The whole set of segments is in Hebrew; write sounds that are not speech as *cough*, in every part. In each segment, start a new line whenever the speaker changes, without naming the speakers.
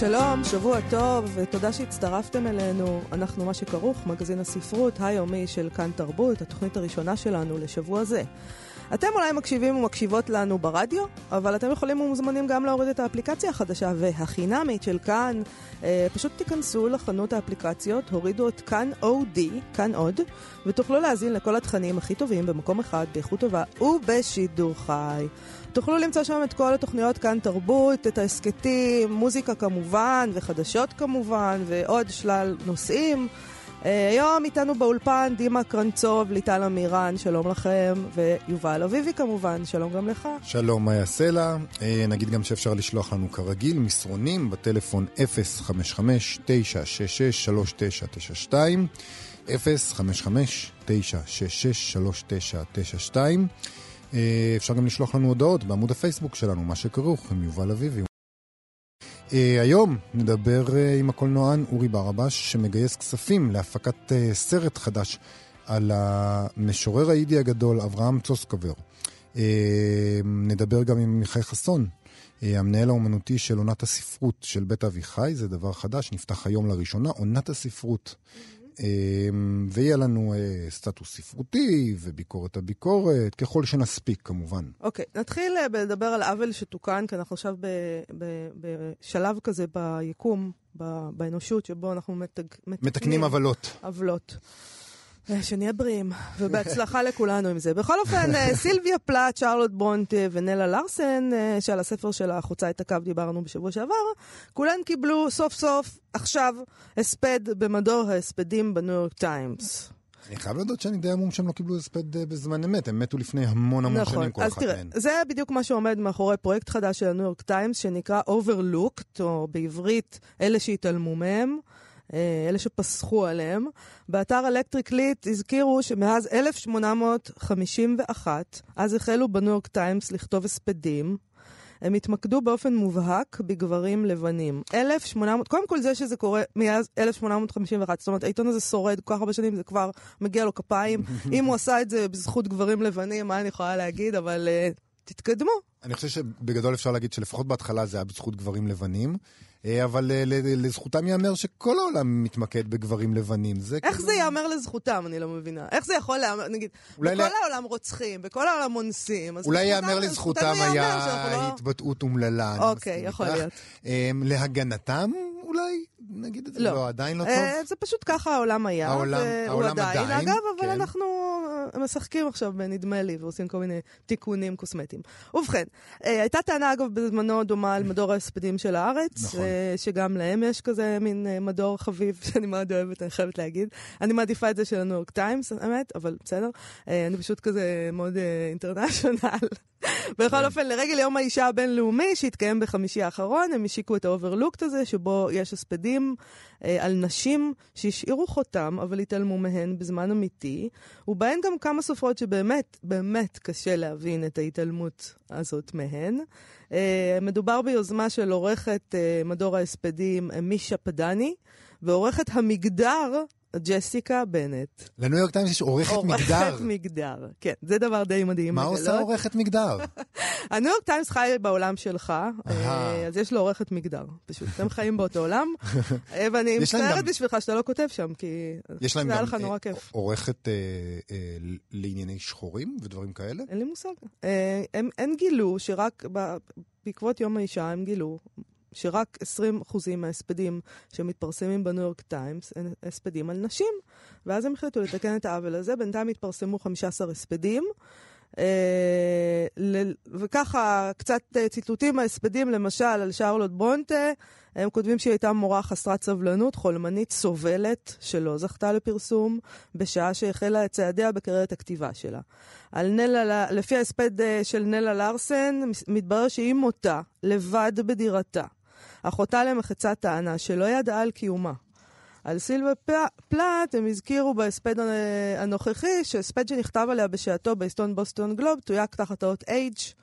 שלום, שבוע טוב, ותודה שהצטרפתם אלינו. אנחנו מה שכרוך, מגזין הספרות היומי של כאן תרבות, התוכנית הראשונה שלנו לשבוע זה. אתם אולי מקשיבים ומקשיבות לנו ברדיו, אבל אתם יכולים ומוזמנים גם להוריד את האפליקציה החדשה והחינמית של כאן. אה, פשוט תיכנסו לחנות האפליקציות, הורידו את כאן אודי, כאן עוד, ותוכלו להאזין לכל התכנים הכי טובים במקום אחד, באיכות טובה ובשידור חי. תוכלו למצוא שם את כל התוכניות כאן תרבות, את ההסכתים, מוזיקה כמובן, וחדשות כמובן, ועוד שלל נושאים. אה, היום איתנו באולפן דימה קרנצוב, ליטל אמירן, שלום לכם, ויובל אביבי כמובן, שלום גם לך.
שלום, מאיה סלע. אה, נגיד גם שאפשר לשלוח לנו כרגיל מסרונים בטלפון 055-966-3992, 055-966-3992. אה, אפשר גם לשלוח לנו הודעות בעמוד הפייסבוק שלנו, מה שכרוך עם יובל אביבי. Uh, היום נדבר uh, עם הקולנוען אורי ברבש, שמגייס כספים להפקת uh, סרט חדש על המשורר היידי הגדול אברהם צוסקובר. Uh, נדבר גם עם מיכאי חסון, uh, המנהל האומנותי של עונת הספרות של בית אביחי, זה דבר חדש, נפתח היום לראשונה, עונת הספרות. אמ, ויהיה לנו אה, סטטוס ספרותי וביקורת הביקורת, ככל שנספיק כמובן.
אוקיי, okay, נתחיל אה, לדבר על עוול שתוקן, כי אנחנו עכשיו בשלב כזה ביקום, באנושות, שבו אנחנו מתג...
מתקנים עוולות.
עוולות. אה, שנהיה בריאים, ובהצלחה לכולנו עם זה. בכל אופן, אה, סילביה פלאט, שרלוט בונט ונלה לארסן, אה, שעל הספר שלה חוצה את הקו דיברנו בשבוע שעבר, כולן קיבלו סוף סוף, עכשיו, הספד במדור ההספדים בניו יורק טיימס.
אני חייב להודות שאני די המום שהם לא קיבלו הספד בזמן אמת, הם מתו לפני המון המון נכון. שנים כל אחת מהן.
אז תראה, זה בדיוק מה שעומד מאחורי פרויקט חדש של ה-New York Times, שנקרא Overlooked, או בעברית, אלה שהתעלמו מהם. אה, אלה שפסחו עליהם. באתר Electric Lit הזכירו שמאז 1851, אז החלו ב-New York Times לכתוב הספדים. הם התמקדו באופן מובהק בגברים לבנים. 1800, קודם כל זה שזה קורה מאז 1851, זאת אומרת העיתון הזה שורד כל כך הרבה שנים, זה כבר מגיע לו כפיים. *laughs* אם הוא עשה את זה בזכות גברים לבנים, מה אני יכולה להגיד, אבל uh, תתקדמו.
אני חושב שבגדול אפשר להגיד שלפחות בהתחלה זה היה בזכות גברים לבנים. אה, אבל אה, לזכותם ייאמר שכל העולם מתמקד בגברים לבנים. זה
איך. זה ייאמר לזכותם? אני לא מבינה. איך זה יכול להיאמר, נגיד, בכל ל... העולם רוצחים, בכל העולם אונסים,
אולי ייאמר לזכותם היה לא- התבטאות אומללה.
אוקיי, יכול להיות.
אמ, להגנתם אולי? נגיד את זה? לא, לא עדיין לא טוב?
אה, זה פשוט ככה העולם היה.
העולם, העולם עדיין, עדיין,
אגב, אבל כן. אנחנו משחקים עכשיו בנדמה לי ועושים כל מיני תיקונים קוסמטיים. ובכן, אה, הייתה טענה אגב בזמנו דומה על מדור ההספדים של הארץ, נכון. אה, שגם להם יש כזה מין מדור חביב *laughs* שאני מאוד אוהבת, אני חייבת להגיד. אני מעדיפה את זה של ה-New York Times, האמת, אבל בסדר. אני פשוט כזה מאוד international. בכל כן. אופן, לרגל יום האישה הבינלאומי, שהתקיים בחמישי האחרון, הם השיקו את ה-Overlooked הזה, שבו יש הספדים אה, על נשים שהשאירו חותם, אבל התעלמו מהן בזמן אמיתי, ובהן גם כמה סופרות שבאמת, באמת קשה להבין את ההתעלמות הזאת מהן. אה, מדובר ביוזמה של עורכת אה, מדור ההספדים איימי פדנני, ועורכת המגדר ג'סיקה בנט.
ל-New York Times יש עורכת מגדר.
עורכת מגדר, כן. זה דבר די מדהים.
מה עושה עורכת מגדר? *laughs*
ה-New York Times חי בעולם שלך, אה, אז יש לו עורכת מגדר. פשוט, אתם חיים באותו עולם. *laughs* אה, ואני מצטערת בשבילך שאתה לא כותב שם, כי זה היה לך נורא כיף.
עורכת אה, לענייני שחורים ודברים כאלה?
אין לי מושג. הם גילו שרק בעקבות יום האישה, הם גילו שרק 20% מההספדים שמתפרסמים בניו יורק טיימס הם הספדים על נשים. ואז הם החליטו לתקן את העוול הזה. בינתיים התפרסמו 15 הספדים. אה, וככה, קצת אה, ציטוטים מההספדים, למשל, על שרלוט ברונטה, הם כותבים שהיא הייתה מורה חסרת סבלנות, חולמנית, סובלת, שלא זכתה לפרסום, בשעה שהחלה את צעדיה בקריירת הכתיבה שלה. על נלה, לפי ההספד אה, של נלה לארסן, מתברר שהיא מותה, לבד בדירתה. אחותה למחצה טענה שלא ידעה על קיומה. על סילבה פלאט הם הזכירו בהספד הנוכחי, שהספד שנכתב עליה בשעתו בהיסטון Boston Globe תויק תחת האות H,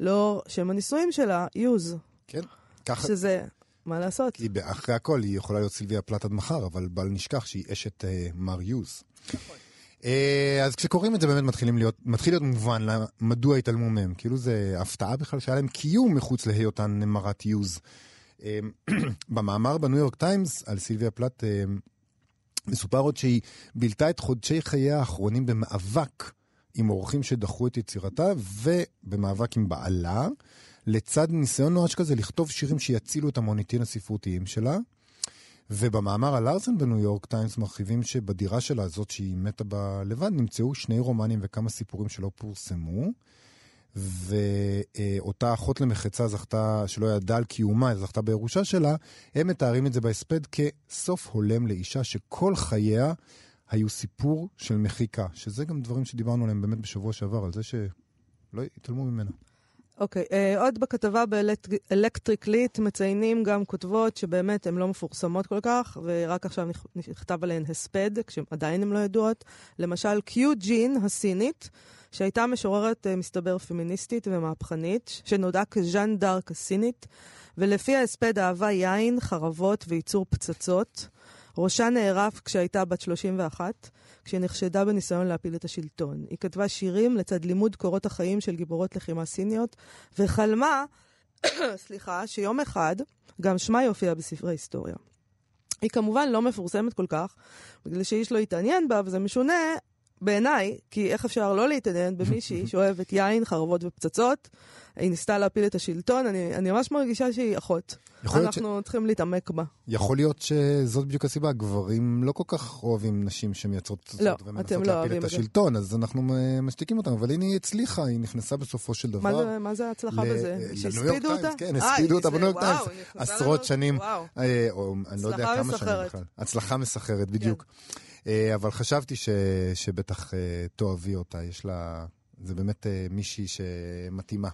לאור שם הנישואים שלה, יוז.
כן, ככה...
שזה, מה לעשות?
כי אחרי הכל היא יכולה להיות סילביה פלט עד מחר, אבל בל נשכח שהיא אשת אה, מר יוז. אה, אז כשקוראים את זה באמת מתחילים להיות, מתחיל להיות מובן למה, מדוע התעלמו מהם. כאילו זה הפתעה בכלל שהיה להם קיום מחוץ להיותן מרת יוז. אה, *clears throat* במאמר ב-New York Times על סילביה פלט אה, מסופר עוד שהיא בילתה את חודשי חייה האחרונים במאבק עם אורחים שדחו את יצירתה ובמאבק עם בעלה. לצד ניסיון נואש כזה לכתוב שירים שיצילו את המוניטין הספרותיים שלה. ובמאמר על ארסן בניו יורק טיימס מרחיבים שבדירה שלה, הזאת שהיא מתה בה לבד, נמצאו שני רומנים וכמה סיפורים שלא פורסמו. ואותה אחות למחצה זכתה, שלא ידעה על קיומה, זכתה בירושה שלה, הם מתארים את זה בהספד כסוף הולם לאישה שכל חייה היו סיפור של מחיקה, שזה גם דברים שדיברנו עליהם באמת בשבוע שעבר, על זה שלא התעלמו ממנה.
אוקיי, okay, uh, עוד בכתבה באלקטריק ליט מציינים גם כותבות שבאמת הן לא מפורסמות כל כך, ורק עכשיו נכתב עליהן הספד, כשעדיין הן לא ידועות. למשל, קיו ג'ין הסינית, שהייתה משוררת, uh, מסתבר, פמיניסטית ומהפכנית, שנודעה כז'אן דארק הסינית, ולפי ההספד אהבה יין, חרבות וייצור פצצות. ראשה נערף כשהייתה בת 31, כשהיא נחשדה בניסיון להפיל את השלטון. היא כתבה שירים לצד לימוד קורות החיים של גיבורות לחימה סיניות, וחלמה, *coughs* סליחה, שיום אחד גם שמה יופיע בספרי היסטוריה. היא כמובן לא מפורסמת כל כך, בגלל שאיש לא התעניין בה, וזה משונה בעיניי, כי איך אפשר לא להתעניין במישהי *laughs* שאוהבת יין, חרבות ופצצות, היא ניסתה להפיל את השלטון, אני, אני ממש מרגישה שהיא אחות. אנחנו ש... צריכים להתעמק בה.
יכול להיות שזאת בדיוק הסיבה, גברים לא כל כך אוהבים נשים שמייצרות פצצות
לא, ומנסות לא
להפיל את השלטון, אז אנחנו משתיקים אותם, אבל הנה היא הצליחה, היא נכנסה בסופו של דבר.
מה זה, מה זה ההצלחה ל... בזה? שהספידו אותה?
כן, הספידו אותה בניו יורק טיימס. עשרות שנים, אה, או אני לא יודע כמה שנים בכלל. הצלחה מסחרת, בדיוק. כן. אבל חשבתי ש, שבטח תאהבי אותה, יש לה... זה באמת מישהי שמתאימה.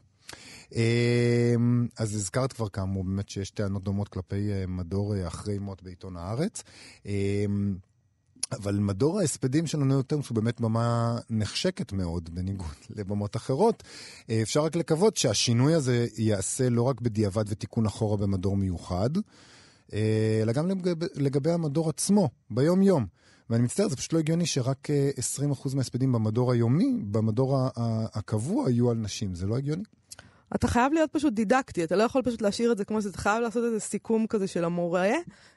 אמ, אז הזכרת כבר כאמור באמת שיש טענות דומות כלפי אה, מדור אה, אחרי מות בעיתון הארץ. אמ, אבל מדור ההספדים של יורק טיימס הוא באמת במה נחשקת מאוד, בניגוד *laughs* לבמות אחרות. אה, אפשר רק לקוות שהשינוי הזה ייעשה לא רק בדיעבד ותיקון אחורה במדור מיוחד, אלא גם לגבי, לגבי המדור עצמו, ביום-יום. ואני מצטער, זה פשוט לא הגיוני שרק 20% מההספדים במדור היומי, במדור הקבוע, יהיו על נשים. זה לא הגיוני.
אתה חייב להיות פשוט דידקטי, אתה לא יכול פשוט להשאיר את זה כמו שזה, אתה חייב לעשות איזה סיכום כזה של המורה.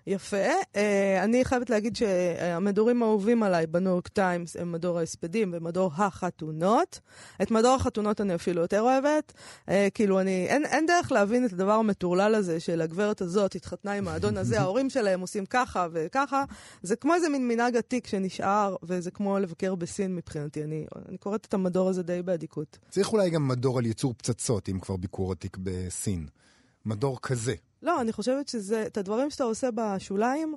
יפה. Uh, אני חייבת להגיד שהמדורים האהובים עליי בניו יורק טיימס הם מדור ההספדים ומדור החתונות. את מדור החתונות אני אפילו יותר אוהבת. Uh, כאילו, אני, אין, אין דרך להבין את הדבר המטורלל הזה של הגברת הזאת התחתנה עם האדון הזה, *laughs* ההורים שלהם עושים ככה וככה. זה כמו איזה מין מנהג עתיק שנשאר, וזה כמו לבקר בסין מבחינתי. אני, אני קוראת את המדור הזה די באדיקות.
צריך אולי גם מדור על ייצור פצצות, אם כבר ביקור עתיק בסין. מדור כזה.
לא, אני חושבת שזה, את הדברים שאתה עושה בשוליים,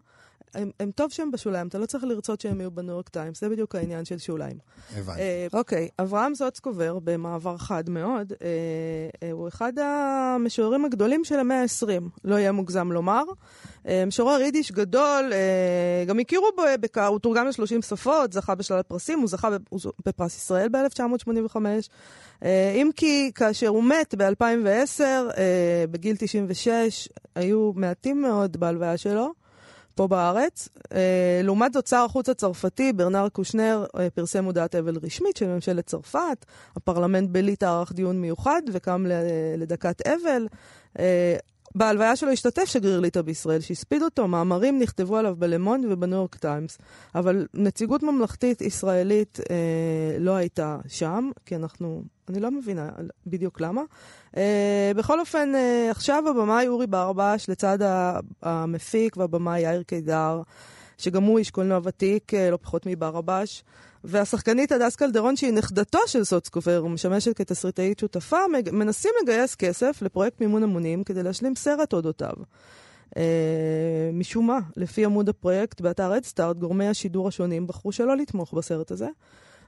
הם, הם טוב שהם בשוליים, אתה לא צריך לרצות שהם יהיו בניו יורק טיימס, זה בדיוק העניין של שוליים.
הבנתי. אה,
אוקיי, אברהם זוצקובר, במעבר חד מאוד, אה, אה, הוא אחד המשוררים הגדולים של המאה ה-20, לא יהיה מוגזם לומר. אה, משורר יידיש גדול, אה, גם הכירו בו, בק... הוא תורגם ל-30 שפות, זכה בשלל פרסים, הוא זכה בפרס ישראל ב-1985. אה, אם כי כאשר הוא מת ב-2010, אה, בגיל 96, היו מעטים מאוד בהלוויה שלו. פה בארץ. אה, לעומת זאת, שר החוץ הצרפתי, ברנר קושנר, אה, פרסם הודעת אבל רשמית של ממשלת צרפת. הפרלמנט בליטא ערך דיון מיוחד וקם לדקת אבל. אה, בהלוויה שלו השתתף שגריר ליטא בישראל, שהספיד אותו, מאמרים נכתבו עליו בלמונד ובניו יורק טיימס, אבל נציגות ממלכתית ישראלית אה, לא הייתה שם, כי אנחנו, אני לא מבינה בדיוק למה. אה, בכל אופן, אה, עכשיו הבמאי אורי ברבש, לצד המפיק והבמאי יאיר קידר, שגם הוא איש קולנוע ותיק, אה, לא פחות מברבש. והשחקנית הדס קלדרון, שהיא נכדתו של סוצקופר ומשמשת כתסריטאית שותפה, מנסים לגייס כסף לפרויקט מימון המונים כדי להשלים סרט אודותיו. אה, משום מה, לפי עמוד הפרויקט באתר אדסטארט, גורמי השידור השונים בחרו שלא לתמוך בסרט הזה.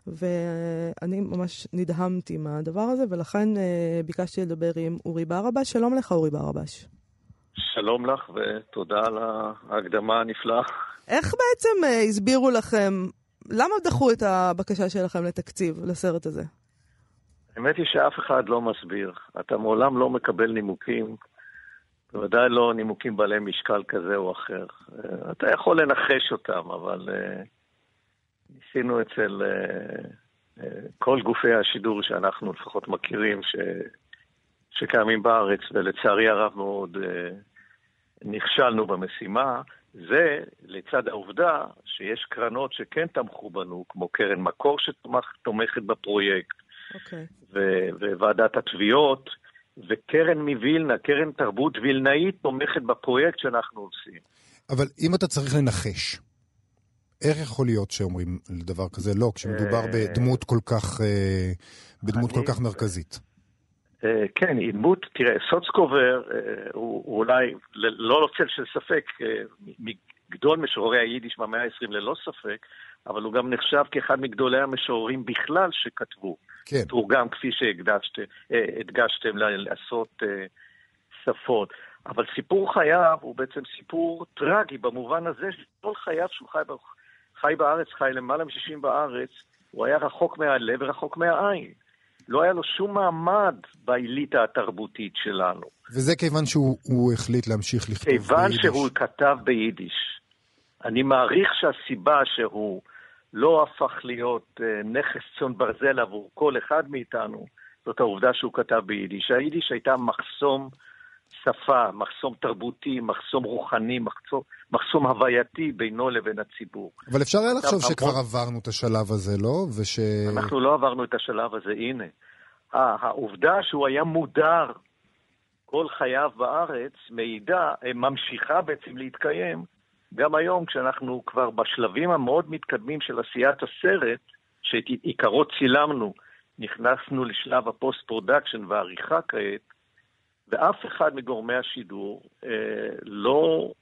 ואני ממש נדהמתי מהדבר הזה, ולכן אה, ביקשתי לדבר עם אורי ברבש. שלום לך, אורי ברבש.
שלום לך, ותודה על ההקדמה הנפלאה.
איך בעצם אה, הסבירו לכם, למה דחו את הבקשה שלכם לתקציב לסרט הזה?
האמת היא שאף אחד לא מסביר. אתה מעולם לא מקבל נימוקים, בוודאי לא נימוקים בעלי משקל כזה או אחר. אה, אתה יכול לנחש אותם, אבל uh, ניסינו אצל uh, כל גופי השידור שאנחנו לפחות מכירים, ש, שקיימים בארץ, ולצערי הרב מאוד נכשלנו במשימה. זה לצד העובדה שיש קרנות שכן תמכו בנו, כמו קרן מקור שתומכת בפרויקט, okay.
אוקיי.
וועדת התביעות, וקרן מווילנה, קרן תרבות וילנאית, תומכת בפרויקט שאנחנו עושים.
אבל אם אתה צריך לנחש, איך יכול להיות שאומרים לדבר כזה לא, כשמדובר אה, בדמות כל כך, אה, בדמות כל כך מרכזית?
אה, כן, דמות, תראה, סוצקובר הוא אולי, לא צל של ספק, מגדול משוררי היידיש במאה ה-20 ללא ספק, אבל הוא גם נחשב כאחד מגדולי המשוררים בכלל שכתבו.
כן.
תורגם, כפי שהדגשתם, לעשות אה, שפות. אבל סיפור חייו הוא בעצם סיפור טרגי במובן הזה שכל חייו שהוא חי, חי בארץ, חי למעלה מ-60 בארץ, הוא היה רחוק מהלב ורחוק מהעין. לא היה לו שום מעמד באליטה התרבותית שלנו.
וזה כיוון שהוא החליט להמשיך לכתוב
כיוון ביידיש. כיוון שהוא כתב ביידיש. אני מעריך שהסיבה שהוא לא הפך להיות אה, נכס צאן ברזל עבור כל אחד מאיתנו, זאת העובדה שהוא כתב ביידיש. היידיש הייתה מחסום שפה, מחסום תרבותי, מחסום רוחני, מחסום, מחסום הווייתי בינו לבין הציבור.
אבל אפשר היה לחשוב שכבר המון... עברנו את השלב הזה, לא? וש...
אנחנו לא עברנו את השלב הזה, הנה. העובדה שהוא היה מודר כל חייו בארץ מעידה, אה, ממשיכה בעצם להתקיים גם היום, כשאנחנו כבר בשלבים המאוד מתקדמים של עשיית הסרט, שאת עיקרו צילמנו, נכנסנו לשלב ה post-production והעריכה כעת, ואף אחד מגורמי השידור אה, לא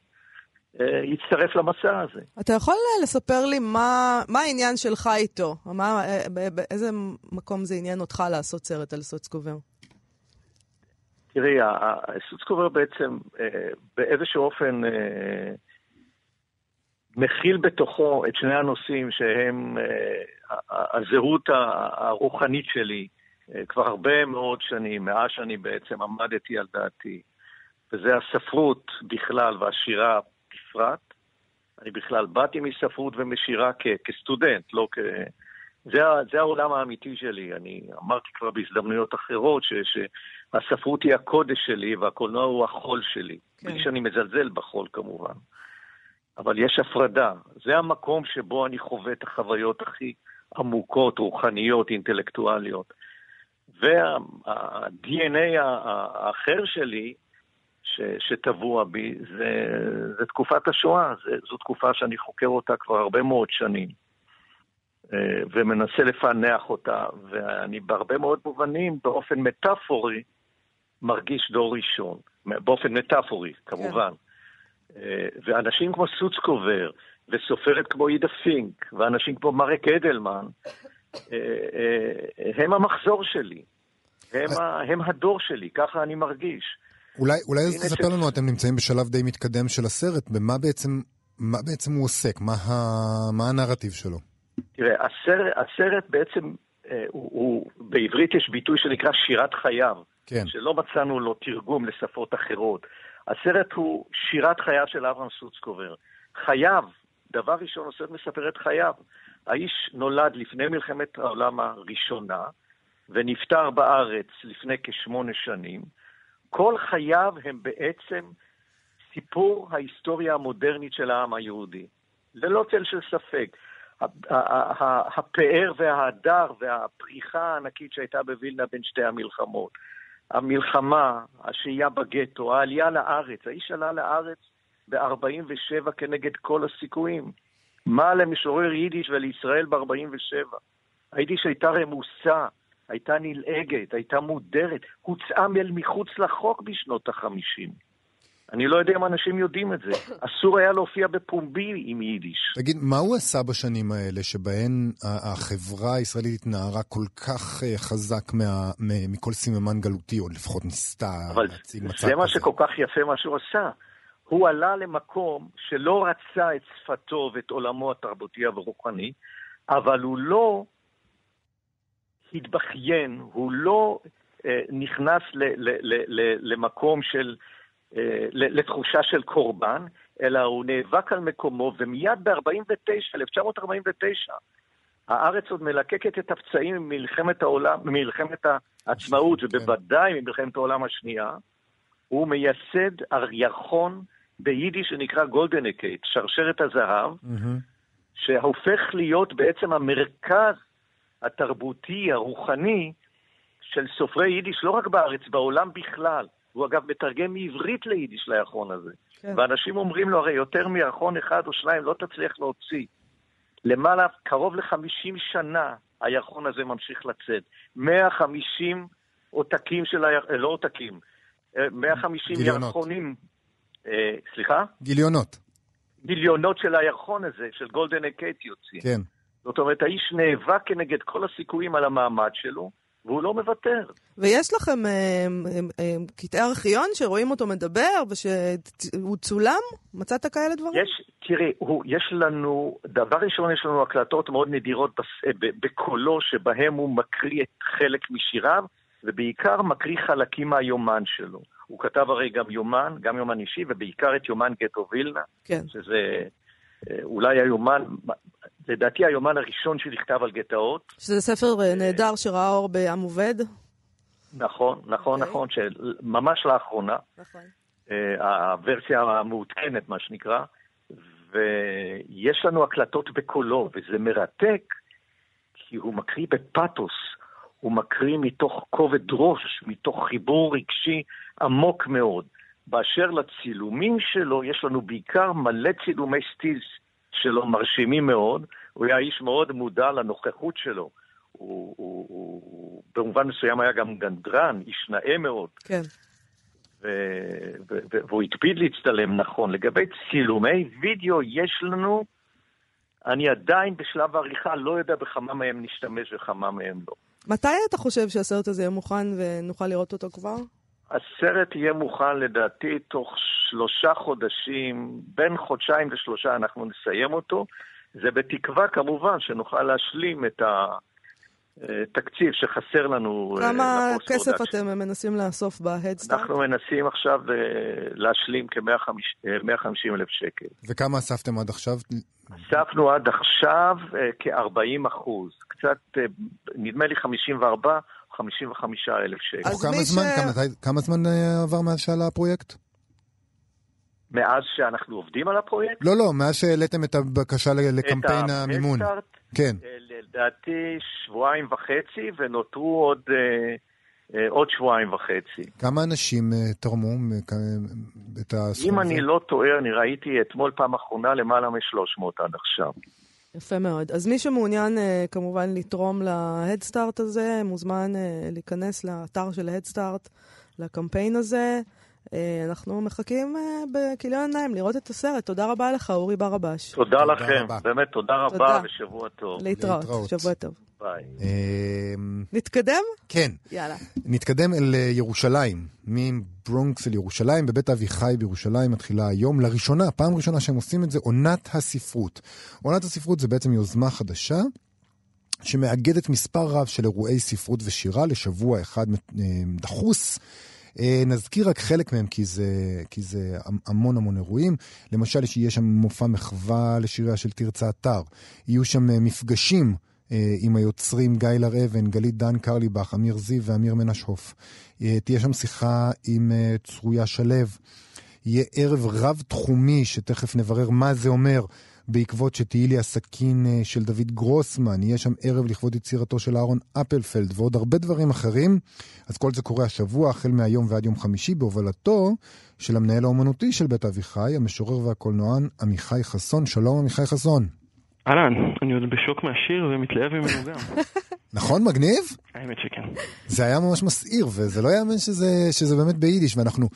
אה, יצטרף למסע הזה.
אתה יכול אה, לספר לי מה, מה העניין שלך איתו? מה, אה, באיזה מקום זה עניין אותך לעשות סרט על סוצקובר?
תראי, סוצקובר בעצם אה, באיזשהו אופן אה, מכיל בתוכו את שני הנושאים שהם uh, הזהות הרוחנית שלי כבר הרבה מאוד שנים, מאז שאני בעצם עמדתי על דעתי, וזה הספרות בכלל והשירה בפרט. אני בכלל באתי מספרות ומשירה כ- כסטודנט, לא כ... זה, זה העולם האמיתי שלי. אני אמרתי כבר בהזדמנויות אחרות ש, שהספרות היא הקודש שלי והקולנוע הוא החול שלי. כן. בלי שאני מזלזל בחול כמובן. אבל יש הפרדה. זה המקום שבו אני חווה את החוויות הכי עמוקות, רוחניות, אינטלקטואליות. וה-DNA האחר שלי, ש, שטבוע בי, זה, זה תקופת השואה. זה, זו תקופה שאני חוקר אותה כבר הרבה מאוד שנים, אה, ומנסה לפענח אותה, ואני בהרבה מאוד מובנים, באופן מטאפורי, מרגיש דור ראשון. באופן מטאפורי, כמובן. כן. ואנשים כמו סוצקובר, וסופרת כמו עידה פינק, ואנשים כמו מרק אדלמן, הם המחזור שלי. הם, ה, הם הדור שלי, ככה אני מרגיש.
אולי, אולי אז תספר ש... לנו, אתם נמצאים בשלב די מתקדם של הסרט, במה בעצם, מה בעצם הוא עוסק? מה, ה, מה הנרטיב שלו?
תראה, הסרט, הסרט בעצם, אה, הוא, הוא, בעברית יש ביטוי שנקרא שירת חייו,
כן.
שלא מצאנו לו תרגום לשפות אחרות. הסרט הוא שירת חייו של אברהם סוצקובר. חייו, דבר ראשון, הסרט מספר את חייו. האיש נולד לפני מלחמת העולם הראשונה, ונפטר בארץ לפני כשמונה שנים. כל חייו הם בעצם סיפור ההיסטוריה המודרנית של העם היהודי. ללא צל של ספק. הפאר וההדר והפריחה הענקית שהייתה בווילנה בין שתי המלחמות. המלחמה, השהייה בגטו, העלייה לארץ. האיש עלה לארץ ב-47 כנגד כל הסיכויים. מה למשורר יידיש ולישראל ב-47? היידיש הייתה רמוסה, הייתה נלעגת, הייתה מודרת, הוצאה מחוץ לחוק בשנות ה-50. אני לא יודע אם אנשים יודעים את זה. אסור היה להופיע בפומבי עם יידיש.
תגיד, מה הוא עשה בשנים האלה שבהן החברה הישראלית התנערה כל כך אה, חזק מה, מכל סממן גלותי, או לפחות ניסתה להציג מצב כזה?
אבל זה מה שכל כך יפה מה שהוא עשה. הוא עלה למקום שלא רצה את שפתו ואת עולמו התרבותי והרוחני, אבל הוא לא התבכיין, הוא לא אה, נכנס ל, ל, ל, ל, למקום של, אה, לתחושה של קורבן, אלא הוא נאבק על מקומו, ומיד ב-49, 1949, הארץ עוד מלקקת את הפצעים ממלחמת העולם, ממלחמת העצמאות, ובוודאי ממלחמת העולם השנייה. הוא מייסד ירחון ביידיש שנקרא גולדענע קייט, שרשרת הזהב, mm-hmm. שהופך להיות בעצם המרכז התרבותי, הרוחני, של סופרי יידיש, לא רק בארץ, בעולם בכלל. הוא אגב מתרגם מעברית ליידיש לירחון הזה. כן. ואנשים אומרים לו, הרי יותר מירחון אחד או שניים לא תצליח להוציא. למעלה, קרוב ל-50 שנה הירחון הזה ממשיך לצאת. 150 עותקים של הירחון, לא עותקים, 150 אה, גיליונות. ירחונים. אה, סליחה?
גיליונות.
גיליונות של הירחון הזה, של גולדענע קייט יוצאים.
כן.
זאת אומרת, האיש נאבק כנגד כל הסיכויים על המעמד שלו, והוא לא מוותר.
ויש לכם אה, אה, קטעי ארכיון שרואים אותו מדבר ושהוא צולם? מצאת כאלה דברים?
יש, תראי, הוא, יש לנו, דבר ראשון, יש לנו הקלטות מאוד נדירות בס, בקולו, שבהם הוא מקריא את חלק משיריו, ובעיקר מקריא חלקים מהיומן שלו. הוא כתב הרי גם יומן, גם יומן אישי, ובעיקר את יומן גטו וילנה,
כן.
שזה אולי היומן, לדעתי היומן הראשון שנכתב על גטאות.
שזה ספר אה, נהדר שראה אור בעם עובד.
נכון, נכון, okay. אוקיי. נכון, שממש לאחרונה. נכון. אה, הוורסיה המעודכנת, מה שנקרא, ויש לנו הקלטות בקולו, וזה מרתק, כי הוא מקריא בפתוס, הוא מקריא מתוך כובד ראש, מתוך חיבור רגשי עמוק מאוד. באשר לצילומים שלו, יש לנו בעיקר מלא צילומי סטילס שלו מרשימים מאוד. הוא היה איש מאוד מודע לנוכחות שלו. הוא, הוא, הוא, הוא במובן מסוים היה גם גנדרן, איש נאה מאוד.
כן.
ו, ו, ו, והוא הקפיד להצטלם נכון. לגבי צילומי וידאו, יש לנו, אני עדיין בשלב העריכה לא יודע בכמה מהם נשתמש וכמה מהם לא.
מתי אתה חושב שהסרט הזה יהיה מוכן ונוכל לראות אותו כבר?
הסרט יהיה מוכן לדעתי תוך שלושה חודשים, בין חודשיים לשלושה אנחנו נסיים אותו. זה בתקווה כמובן שנוכל להשלים את התקציב שחסר לנו.
אה, כמה כסף אתם מנסים לאסוף בהדסטארט?
אנחנו מנסים עכשיו אה, להשלים כ-150 אלף שקל.
וכמה אספתם עד עכשיו?
אספנו עד עכשיו אה, כ-40 אחוז. קצת, נדמה לי 54 55 אלף שקל.
אז כמה זמן, ש... כמה, כמה זמן אה, עבר מאז שעלה הפרויקט?
מאז שאנחנו עובדים על הפרויקט?
לא, לא, מאז שהעליתם את הבקשה לקמפיין את המימון. כן.
אה, לדעתי שבועיים וחצי, ונותרו עוד, אה, אה, עוד שבועיים וחצי.
כמה אנשים תרמו את הסכום
הזה? אם אני לא טועה, אני ראיתי אתמול פעם אחרונה למעלה מ-300 עד עכשיו.
יפה מאוד. אז מי שמעוניין כמובן לתרום להדסטארט הזה, מוזמן להיכנס לאתר של ההדסטארט, לקמפיין הזה. Uh, אנחנו מחכים uh, בכיליון עיניים לראות את הסרט. תודה רבה לך, אורי ברבש.
תודה, תודה לכם, רבה. באמת תודה רבה תודה. ושבוע טוב.
להתראות, להתראות. שבוע טוב.
ביי.
אמ, נתקדם?
כן.
יאללה.
נתקדם אל אה, ירושלים. מברונקס אל ירושלים, בבית אביחי בירושלים מתחילה היום. לראשונה, פעם ראשונה שהם עושים את זה, עונת הספרות. עונת הספרות זה בעצם יוזמה חדשה. שמאגדת מספר רב של אירועי ספרות ושירה לשבוע אחד אה, דחוס. אה, נזכיר רק חלק מהם, כי זה, כי זה המון המון אירועים. למשל, יהיה שם מופע מחווה לשיריה של תרצה אתר. יהיו שם מפגשים אה, עם היוצרים גיא לר-אבן, גלית דן קרליבך, אמיר זיו ואמיר מנשהוף. אה, תהיה שם שיחה עם אה, צרויה שלו. יהיה ערב רב-תחומי, שתכף נברר מה זה אומר, בעקבות שתהיי לי הסכין של דוד גרוסמן. יהיה שם ערב לכבוד יצירתו של אהרון אפלפלד ועוד הרבה דברים אחרים. אז כל זה קורה השבוע, החל מהיום ועד יום חמישי, בהובלתו של המנהל האומנותי של בית אביחי, המשורר והקולנוען עמיחי חסון. שלום עמיחי חסון.
אהלן, אני עוד בשוק מהשיר ומתלהב ממנו גם. *laughs*
נכון, מגניב?
האמת שכן.
זה היה ממש מסעיר, וזה לא יאמן שזה, שזה באמת ביידיש, ואנחנו...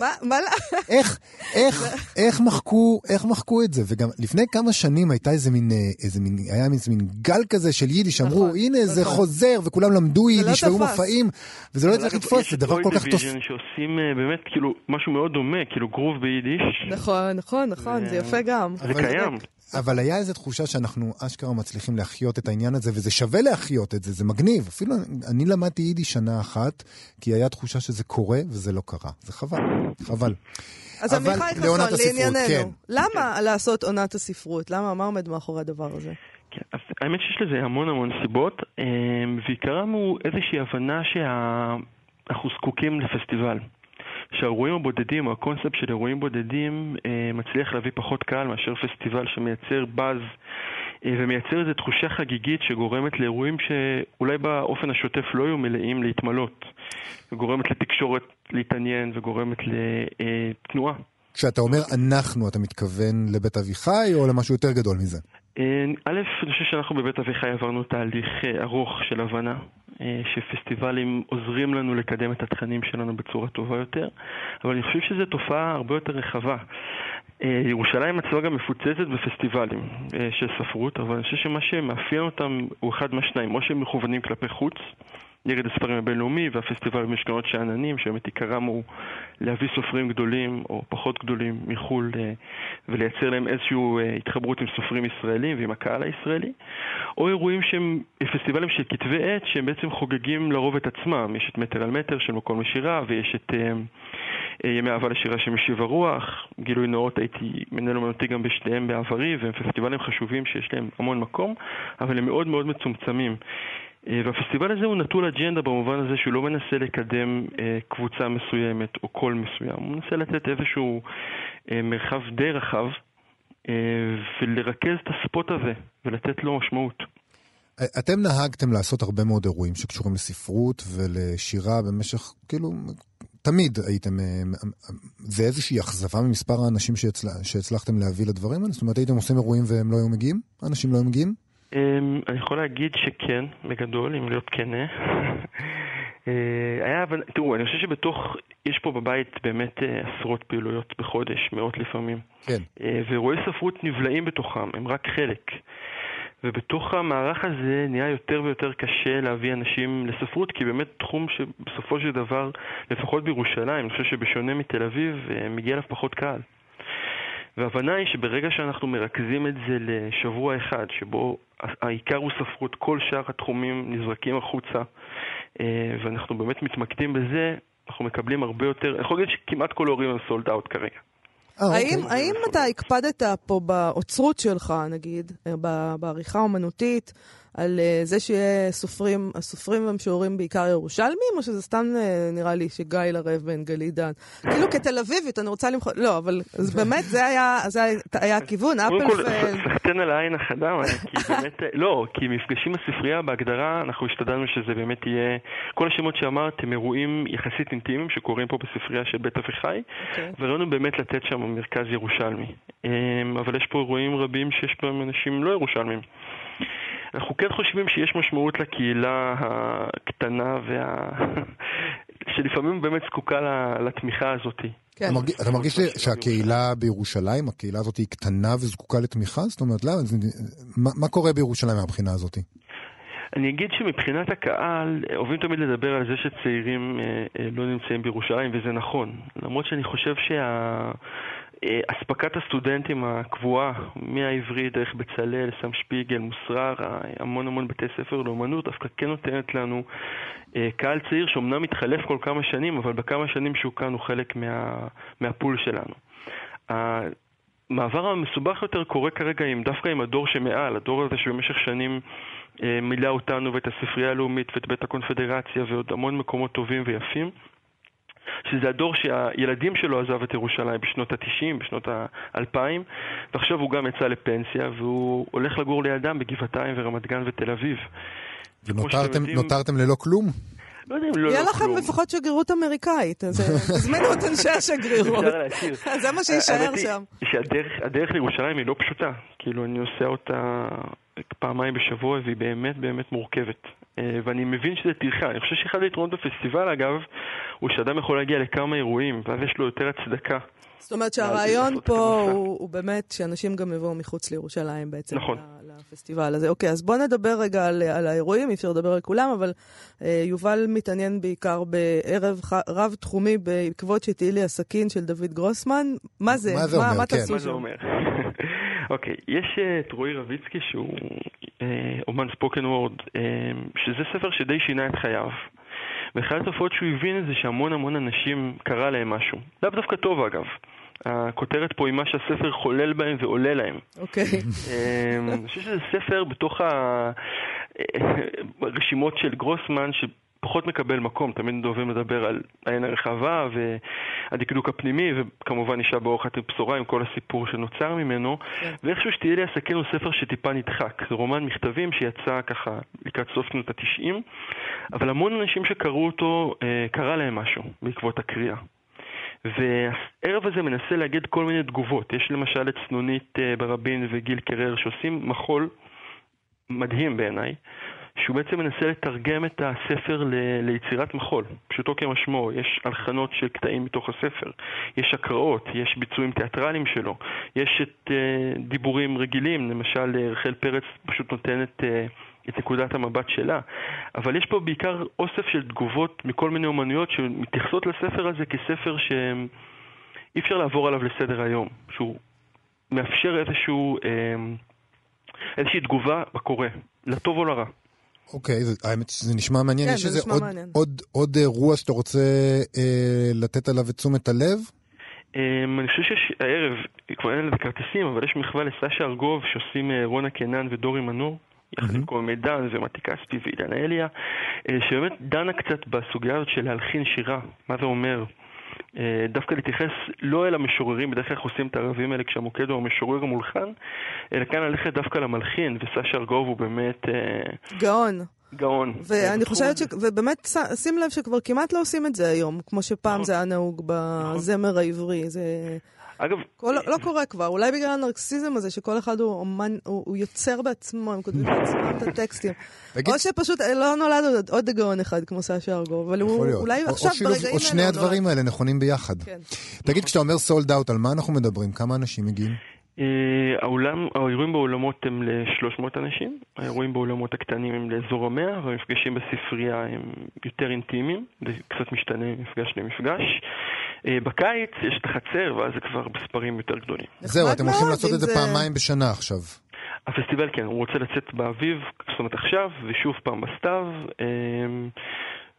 מה, מה, לא- *laughs*
איך, איך, איך מחקו, איך מחקו את זה? וגם לפני כמה שנים הייתה איזה מין, אה, איזה מין, היה איזה מין גל כזה של יידיש, אמרו,
נכון,
הנה, זה
נכון.
חוזר, וכולם למדו יידיש,
לא
והיו
תפס.
מופעים, וזה לא הצליח לתפוס, זה דבר כל כך.
Division שעושים אה, באמת כאילו משהו מאוד דומה, כאילו גרוב ביידיש.
נכון, נכון, נכון, זה יפה גם.
זה קיים.
אבל היה איזו תחושה שאנחנו אשכרה מצליחים להחיות את העניין הזה, וזה שווה להחיות את זה, זה מגניב. אפילו אני למדתי יידיש שנה אחת, כי היה תחושה שזה קורה, וזה לא קרה. זה חבל, חבל.
אז
אבל
עמיחי
לעונת
חסון,
הספרות,
לענייננו.
כן.
למה לעשות עונת הספרות? למה, מה עומד מאחורי הדבר הזה?
כן, אז האמת שיש לזה המון המון סיבות, אה, ועיקרם הוא איזושהי הבנה שאנחנו זקוקים לפסטיבל. שהאירועים הבודדים, או הקונספט של אירועים בודדים, אה, מצליח להביא פחות קהל מאשר פסטיבל שמייצר באז אה, ומייצר איזו תחושה חגיגית שגורמת לאירועים שאולי באופן השוטף לא היו מלאים להתמלות. וגורמת לתקשורת להתעניין וגורמת לתנועה.
כשאתה אומר אנחנו, אתה מתכוון לבית אביחי, או למשהו יותר גדול מזה?
אה, א', אני חושב שאנחנו בבית אביחי עברנו תהליך אה, ארוך של הבנה, אה, שפסטיבלים עוזרים לנו לקדם את התכנים שלנו בצורה טובה יותר, אבל אני חושב שזו תופעה הרבה יותר רחבה. אה, ירושלים עצמה גם מפוצצת בפסטיבלים אה, של ספרות, אבל אני חושב שמה שמאפיין אותם הוא אחד מהשניים, או שהם מכוונים כלפי חוץ, נגד הספרים הבינלאומי והפסטיבל במשכנות שאננים, שבאמת עיקרם הוא להביא סופרים גדולים או פחות גדולים מחו"ל אה, ולייצר להם איזושהי אה, התחברות עם סופרים ישראלים ועם הקהל הישראלי, או אירועים שהם פסטיבלים של כתבי עת שהם בעצם חוגגים לרוב את עצמם. יש את מטר על מטר של מקום לשירה ויש את אה, ימי אהבה לשירה של משיב הרוח. גילוי נאות הייתי מנהל אומנותי גם בשניהם בעברי והם פסטיבלים חשובים שיש להם המון מקום, אבל הם מאוד מאוד מצומצמים. אה, והפסטיבל הזה הוא נטול אג'נדה במובן הזה שהוא לא מנסה לקדם אה, קבוצה מסוימת או קול מסוים, הוא מנסה לתת איזשהו אה, מרחב די רחב ולרכז את הספוט הזה ולתת לו משמעות.
אתם נהגתם לעשות הרבה מאוד אירועים שקשורים לספרות ולשירה במשך, כאילו, תמיד הייתם, זה איזושהי אכזבה ממספר האנשים שהצל... שהצלחתם להביא לדברים האלה? זאת אומרת, הייתם עושים אירועים והם לא היו מגיעים? האנשים לא היו מגיעים?
אמ, אני יכול להגיד שכן, בגדול, אם להיות כנה. *laughs* אה, היה, אבל תראו, אני חושב שבתוך, יש פה בבית באמת אה, עשרות פעילויות בחודש, מאות לפעמים.
כן.
אה, ואירועי ספרות נבלעים בתוכם, הם רק חלק. ובתוך המערך הזה נהיה יותר ויותר קשה להביא אנשים לספרות, כי באמת תחום שבסופו של דבר, לפחות בירושלים, אני חושב שבשונה מתל אביב, מגיע אליו פחות קהל. וההבנה היא שברגע שאנחנו מרכזים את זה לשבוע אחד, שבו העיקר הוא ספרות, כל שאר התחומים נזרקים החוצה, אה, ואנחנו באמת מתמקדים בזה, אנחנו מקבלים הרבה יותר, אני יכול להגיד שכמעט כל ההורים הם סולד אאוט כרגע.
אה,
האם,
אוקיי.
האם אתה הקפדת פה באוצרות שלך, נגיד, אה, בעריכה האומנותית, על אה, זה שיהיה סופרים, הסופרים והמשוררים בעיקר ירושלמים, או שזה סתם אה, נראה לי שגיא לרב בן גלי דן? כאילו כתל אביבית, אני רוצה למחוא... לא, אבל אז באמת זה היה, זה היה, היה הכיוון,
כל,
אפלפלד. *laughs*
סחטיין על העין החדה, כי *laughs* באמת, לא, כי מפגשים בספרייה בהגדרה, אנחנו השתדלנו שזה באמת יהיה, כל השמות שאמרת הם אירועים יחסית אינטימיים שקורים פה בספרייה של בית אביחי,
אוקיי.
ורצינו באמת לתת שם מרכז ירושלמי. אמ, אבל יש פה אירועים רבים שיש בהם אנשים לא ירושלמים. אנחנו כן חושבים שיש משמעות לקהילה הקטנה וה... *laughs* שלפעמים באמת זקוקה ל- לתמיכה הזאת.
כן.
אתה מרגיש- אתה מרגיש לי שהקהילה בירושלים, הקהילה הזאת היא קטנה וזקוקה לתמיכה? זאת אומרת, זה- מה- מה קורה בירושלים מהבחינה הזאת?
אני אגיד שמבחינת הקהל, אוהבים תמיד לדבר על זה שצעירים אה, אה, לא נמצאים בירושלים, וזה נכון. למרות שאני חושב שאספקת הסטודנטים הקבועה, מהעברית, דרך בצלאל, סם שפיגל, מוסררה, המון המון בתי ספר לאומנות, דווקא כן נותנת לנו אה, קהל צעיר שאומנם מתחלף כל כמה שנים, אבל בכמה שנים שהוא כאן הוא חלק מה, מהפול שלנו. המעבר המסובך יותר קורה כרגע עם, דווקא עם הדור שמעל, הדור הזה שבמשך שנים אה, מילא אותנו ואת הספרייה הלאומית ואת בית הקונפדרציה ועוד המון מקומות טובים ויפים. שזה הדור שהילדים שלו עזב את ירושלים בשנות ה-90, בשנות ה-2000, ועכשיו הוא גם יצא לפנסיה, והוא הולך לגור לידם בגבעתיים ורמת גן ותל אביב.
ונותרתם
יודעים-
ללא כלום?
לא יודע אם לא,
יהיה
לא
לכם
כלום.
לפחות שגרירות אמריקאית, אז אה, *laughs* תזמינו את אנשי השגרירות. *laughs* זה מה שיישאר שם.
שהדרך הדרך לירושלים היא לא פשוטה. כאילו, אני עושה אותה פעמיים בשבוע, והיא באמת באמת מורכבת. אה, ואני מבין שזה טרחה. אני חושב שאחד היתרונות בפסטיבל, אגב, הוא שאדם יכול להגיע לכמה אירועים, ואז יש לו יותר הצדקה.
זאת אומרת שהרעיון פה הוא, הוא באמת שאנשים גם יבואו מחוץ לירושלים בעצם.
נכון.
לפסטיבל הזה. אוקיי, אז בואו נדבר רגע על, על האירועים, אי אפשר לדבר על כולם, אבל אה, יובל מתעניין בעיקר בערב רב-תחומי בעקבות שתהיי לי הסכין של דוד גרוסמן. מה זה?
מה זה אומר?
מה
כן.
תעשו
מה? זה אומר? אוקיי, יש אה, את רועי רביצקי שהוא אה, אומן ספוקן וורד, אה, שזה ספר שדי שינה את חייו. ואחת התופעות שהוא הבין זה שהמון המון אנשים קרה להם משהו. לאו דווקא טוב אגב. הכותרת פה היא מה שהספר חולל בהם ועולה להם.
אוקיי.
אמ, אני חושב שזה ספר בתוך הרשימות של גרוסמן שפחות מקבל מקום, תמיד אוהבים לדבר על העין הרחבה והדקדוק הפנימי וכמובן אישה באורחת בשורה עם כל הסיפור שנוצר ממנו
כן.
ואיכשהו שתהיה לי הוא ספר שטיפה נדחק, זה רומן מכתבים שיצא ככה לקראת סוף שנות התשעים אבל המון אנשים שקראו אותו, אה, קרה להם משהו בעקבות הקריאה והערב הזה מנסה לאגד כל מיני תגובות. יש למשל את צנונית אה, ברבין וגיל קרר שעושים מחול מדהים בעיניי, שהוא בעצם מנסה לתרגם את הספר ל- ליצירת מחול, פשוטו כמשמעו. יש הלחנות של קטעים מתוך הספר, יש הקראות, יש ביצועים תיאטרליים שלו, יש את uh, דיבורים רגילים, למשל אה, רחל פרץ פשוט נותנת... Uh, את נקודת המבט שלה, אבל יש פה בעיקר אוסף של תגובות מכל מיני אומנויות שמתייחסות לספר הזה כספר שאי אפשר לעבור עליו לסדר היום, שהוא מאפשר איזשהו, אה, איזושהי תגובה בקורא, לטוב או לרע.
אוקיי, זה- האמת שזה נשמע מעניין.
כן,
יש
זה
איזה
נשמע
עוד-
מעניין.
עוד- עוד אירוע שאתה רוצה אה, לתת עליו את תשומת הלב?
Um, אני חושב שיש הערב, כבר אין לזה כרטיסים, אבל יש מחווה לסשה ארגוב שעושים uh, רונה קנן ודורי מנור, יחד עם כל מידן ומתי כספי ועידן אליה, uh, שבאמת דנה קצת בסוגיה הזאת של להלחין שירה, מה זה אומר. Uh, דווקא להתייחס לא אל המשוררים, בדרך כלל עושים את הערבים האלה כשהמוקד הוא המשורר המולחן, אלא כאן ללכת דווקא למלחין, וסשה ארגוב הוא באמת uh,
גאון.
גאון.
ואני
בתחום
חושבת ש... ובאמת, שים לב שכבר כמעט לא עושים את זה היום, כמו שפעם
נכון.
זה היה נהוג בזמר העברי. זה
אגב,
כל... לא קורה כבר, אולי בגלל הנרקסיזם הזה, שכל אחד הוא אומן, הוא, הוא יוצר בעצמו, הם כותבים בעצמם את הטקסטים.
תגיד-
או שפשוט אה, לא נולד עוד, עוד גאון אחד כמו סשה ארגוב, אבל הוא
להיות.
אולי
או-
עכשיו,
או
ברגעים
או
האלה,
שני
הוא
הדברים
נולד.
האלה נכונים ביחד.
כן.
תגיד, כשאתה אומר סולד אאוט, על מה אנחנו מדברים? כמה אנשים מגיעים?
אה, האולם, האירועים באולמות הם ל-300 אנשים, האירועים באולמות הקטנים הם לאזור המאה, והמפגשים בספרייה הם יותר אינטימיים, זה קצת משתנה ממפגש למפגש. אה, בקיץ יש את החצר, ואז זה כבר מספרים יותר גדולים.
זהו, אתם הולכים לעשות את זה
זה-
פעמיים בשנה עכשיו.
הפסטיבל כן, הוא רוצה לצאת באביב, זאת אומרת עכשיו, ושוב פעם בסתיו.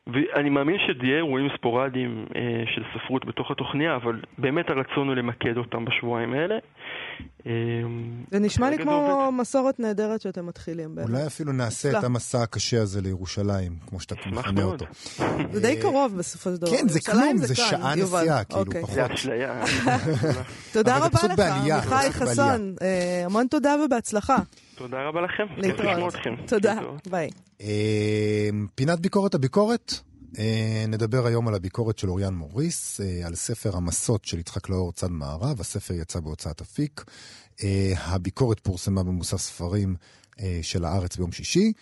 אה, ואני מאמין שזה יהיה אירועים ספורדיים אה, של ספרות בתוך התוכניה, אבל באמת הרצון הוא למקד אותם בשבועיים האלה. אה,
זה נשמע לי כמו
עובד.
מסורת נהדרת שאתם מתחילים. באמת.
אולי אפילו נעשה. את המסע הקשה הזה לירושלים, כמו שאתה מכנה. אותו.
זה די קרוב בסופו של דבר.
כן, זה כלום, זה שעה. נסיעה, כאילו,
אוקיי.
פחות.
זה אשליה. *laughs*
תודה רבה לך, עמיחי. חסון. אה, המון תודה ובהצלחה.
תודה רבה לכם.
להתראות. תודה. ביי.
אה, פינת ביקורת הביקורת. אה, נדבר היום על הביקורת של אוריאן מוריס, אה, על ספר המסות של יצחק לאור צד מערב, הספר יצא בהוצאת אפיק. אה, הביקורת פורסמה במוסף ספרים של הארץ ביום שישי.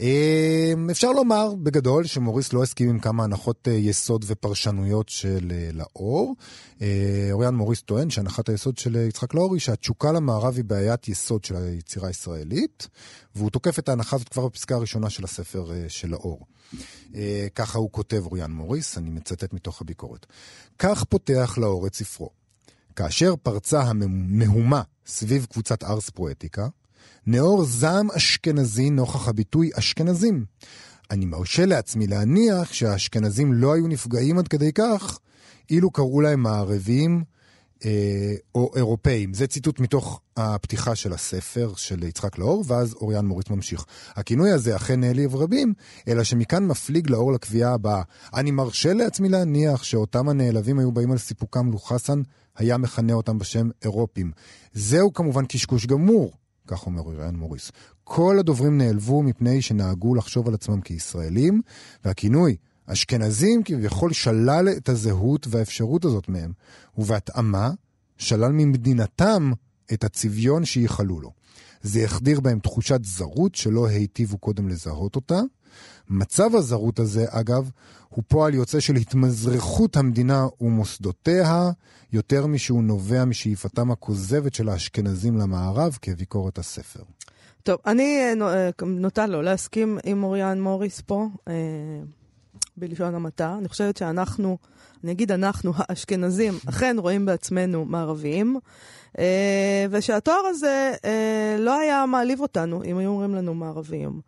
אה, אפשר לומר בגדול שמוריס לא הסכים עם כמה הנחות אה, יסוד ופרשנויות של אה, לאור. אה, אוריאן מוריס טוען שהנחת היסוד של יצחק לאור היא שהתשוקה למערב היא בעיית יסוד של היצירה הישראלית, והוא תוקף את ההנחה הזאת כבר בפסקה הראשונה של הספר של לאור. ככה הוא כותב אוריאן מוריס, אני מצטט מתוך הביקורת. כך פותח לאור את ספרו. כאשר פרצה המהומה סביב קבוצת ארס פואטיקה, נאור זעם אשכנזי נוכח הביטוי אשכנזים. אני מרשה לעצמי להניח שהאשכנזים לא היו נפגעים עד כדי כך, אילו קראו להם מערבים אה, או אירופאים. זה ציטוט מתוך הפתיחה של הספר של יצחק לאור, ואז אוריאן מוריץ ממשיך. הכינוי הזה אכן העליב רבים, אלא שמכאן מפליג לאור לקביעה הבאה. אני מרשה לעצמי להניח שאותם הנעלבים היו באים על סיפוקם לו חסן היה מכנה אותם בשם אירופים. זהו כמובן קשקוש גמור, כך אומר אוריאן מוריס. כל הדוברים נעלבו מפני שנהגו לחשוב על עצמם כישראלים, והכינוי אשכנזים כביכול שלל את הזהות והאפשרות הזאת מהם, ובהתאמה שלל ממדינתם את הצביון שייחלו לו. זה יחדיר בהם תחושת זרות שלא היטיבו קודם לזהות אותה. מצב הזרות הזה, אגב, הוא פועל יוצא של התמזרחות המדינה ומוסדותיה, יותר משהוא נובע משאיפתם הכוזבת של האשכנזים למערב כביקורת הספר.
טוב, אני אה, אה, נוטה לא להסכים עם אוריאן מוריס פה, אה, בלשון המעטה. אני חושבת שאנחנו, אני אגיד אנחנו, האשכנזים, *laughs* אכן רואים בעצמנו מערביים, אה, ושהתואר הזה אה, לא היה מעליב אותנו אם היו אומרים לנו מערביים.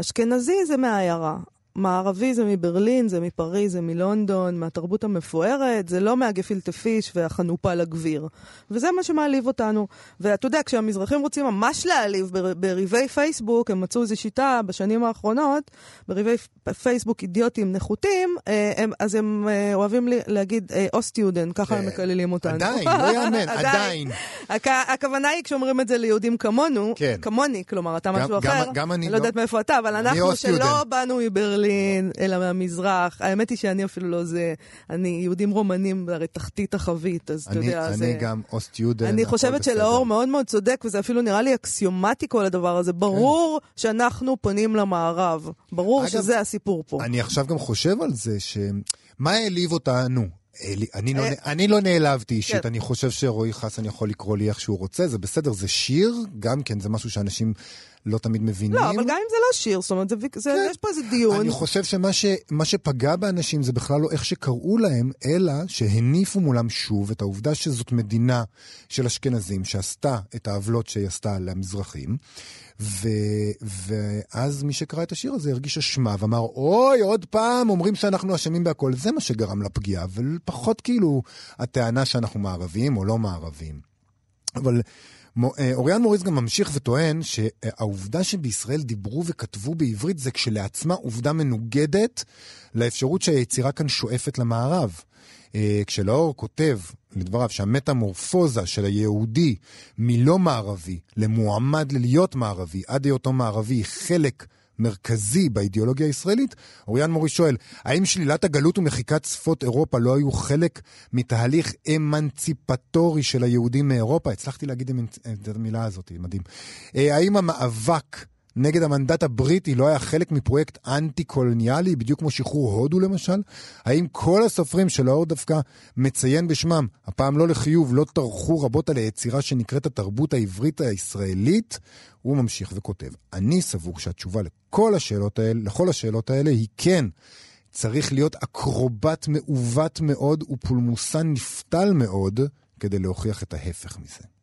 אשכנזי זה מהעיירה. מערבי זה מברלין, זה מפריז, זה מלונדון, מהתרבות המפוארת, זה לא מהגפילטה פיש והחנופה לגביר. וזה מה שמעליב אותנו. ואתה יודע, כשהמזרחים רוצים ממש להעליב בר- בריבי פייסבוק, הם מצאו איזו שיטה בשנים האחרונות, בריבי פייסבוק אידיוטים נחותים, אה, הם, אז הם אה, אוהבים להגיד אה, אוסטיודן, ככה
כן.
הם מקללים אותנו.
עדיין, לא יאמן, *laughs* עדיין.
הכ- הכוונה היא כשאומרים את זה ליהודים כמונו,
כן.
כמוני, כלומר, אתה
גם-
משהו
גם-
אחר,
גם אני
לא
לא.
יודעת מאיפה אתה, אבל אנחנו. שלא באנו מברלין, אלא מהמזרח, האמת היא שאני אפילו לא זה, אני יהודים רומנים, הרי תחתית החבית, אז אתה
אני,
יודע,
אני
זה...
גם אוסטיודן.
אני
הכל
חושבת. שלאור מאוד מאוד צודק, וזה אפילו נראה לי אקסיומטי כל הדבר הזה. ברור שאנחנו פונים למערב. ברור
אגב,
שזה הסיפור פה.
אני עכשיו גם חושב על זה, ש... מה העליב אותנו? אלי, אני, לא,
אה,
אני לא נעלבתי אישית,
כן.
אני חושב שרועי חסן יכול לקרוא לי איך שהוא רוצה, זה בסדר, זה שיר, גם כן, זה משהו שאנשים לא תמיד מבינים.
לא, אבל גם אם זה לא שיר, זאת אומרת, זה, זה,
כן.
יש פה איזה דיון.
אני חושב שמה ש, שפגע באנשים זה בכלל לא איך שקראו להם, אלא שהניפו מולם שוב את העובדה שזאת מדינה של אשכנזים שעשתה את העוולות שהיא עשתה למזרחים. ו, ואז מי שקרא את השיר הזה הרגיש אשמה ואמר, אוי, עוד פעם אומרים שאנחנו אשמים בהכל. זה מה שגרם לפגיעה, ופחות כאילו הטענה שאנחנו מערבים או לא מערבים. אבל אוריאן מוריס גם ממשיך וטוען שהעובדה שבישראל דיברו וכתבו בעברית זה כשלעצמה עובדה מנוגדת לאפשרות שהיצירה כאן שואפת למערב. אה, כשלאור כותב, לדבריו, שהמטמורפוזה של היהודי מלא מערבי למועמד ללהיות מערבי עד היותו מערבי היא חלק מרכזי באידיאולוגיה הישראלית, אוריאן מורי שואל, האם שלילת הגלות ומחיקת שפות אירופה לא היו חלק מתהליך אמנציפטורי של היהודים מאירופה? הצלחתי להגיד את המילה הזאת, מדהים. אה, האם המאבק נגד המנדט הבריטי לא היה חלק מפרויקט אנטי-קולוניאלי, בדיוק כמו שחרור הודו למשל? האם כל הסופרים שלאור דווקא מציין בשמם, הפעם לא לחיוב, לא טרחו רבות על היצירה שנקראת התרבות העברית הישראלית? הוא ממשיך וכותב, אני סבור שהתשובה לכל השאלות האלה, לכל השאלות האלה היא כן. צריך להיות אקרובט מעוות מאוד ופולמוסן נפתל מאוד כדי להוכיח את ההפך מזה.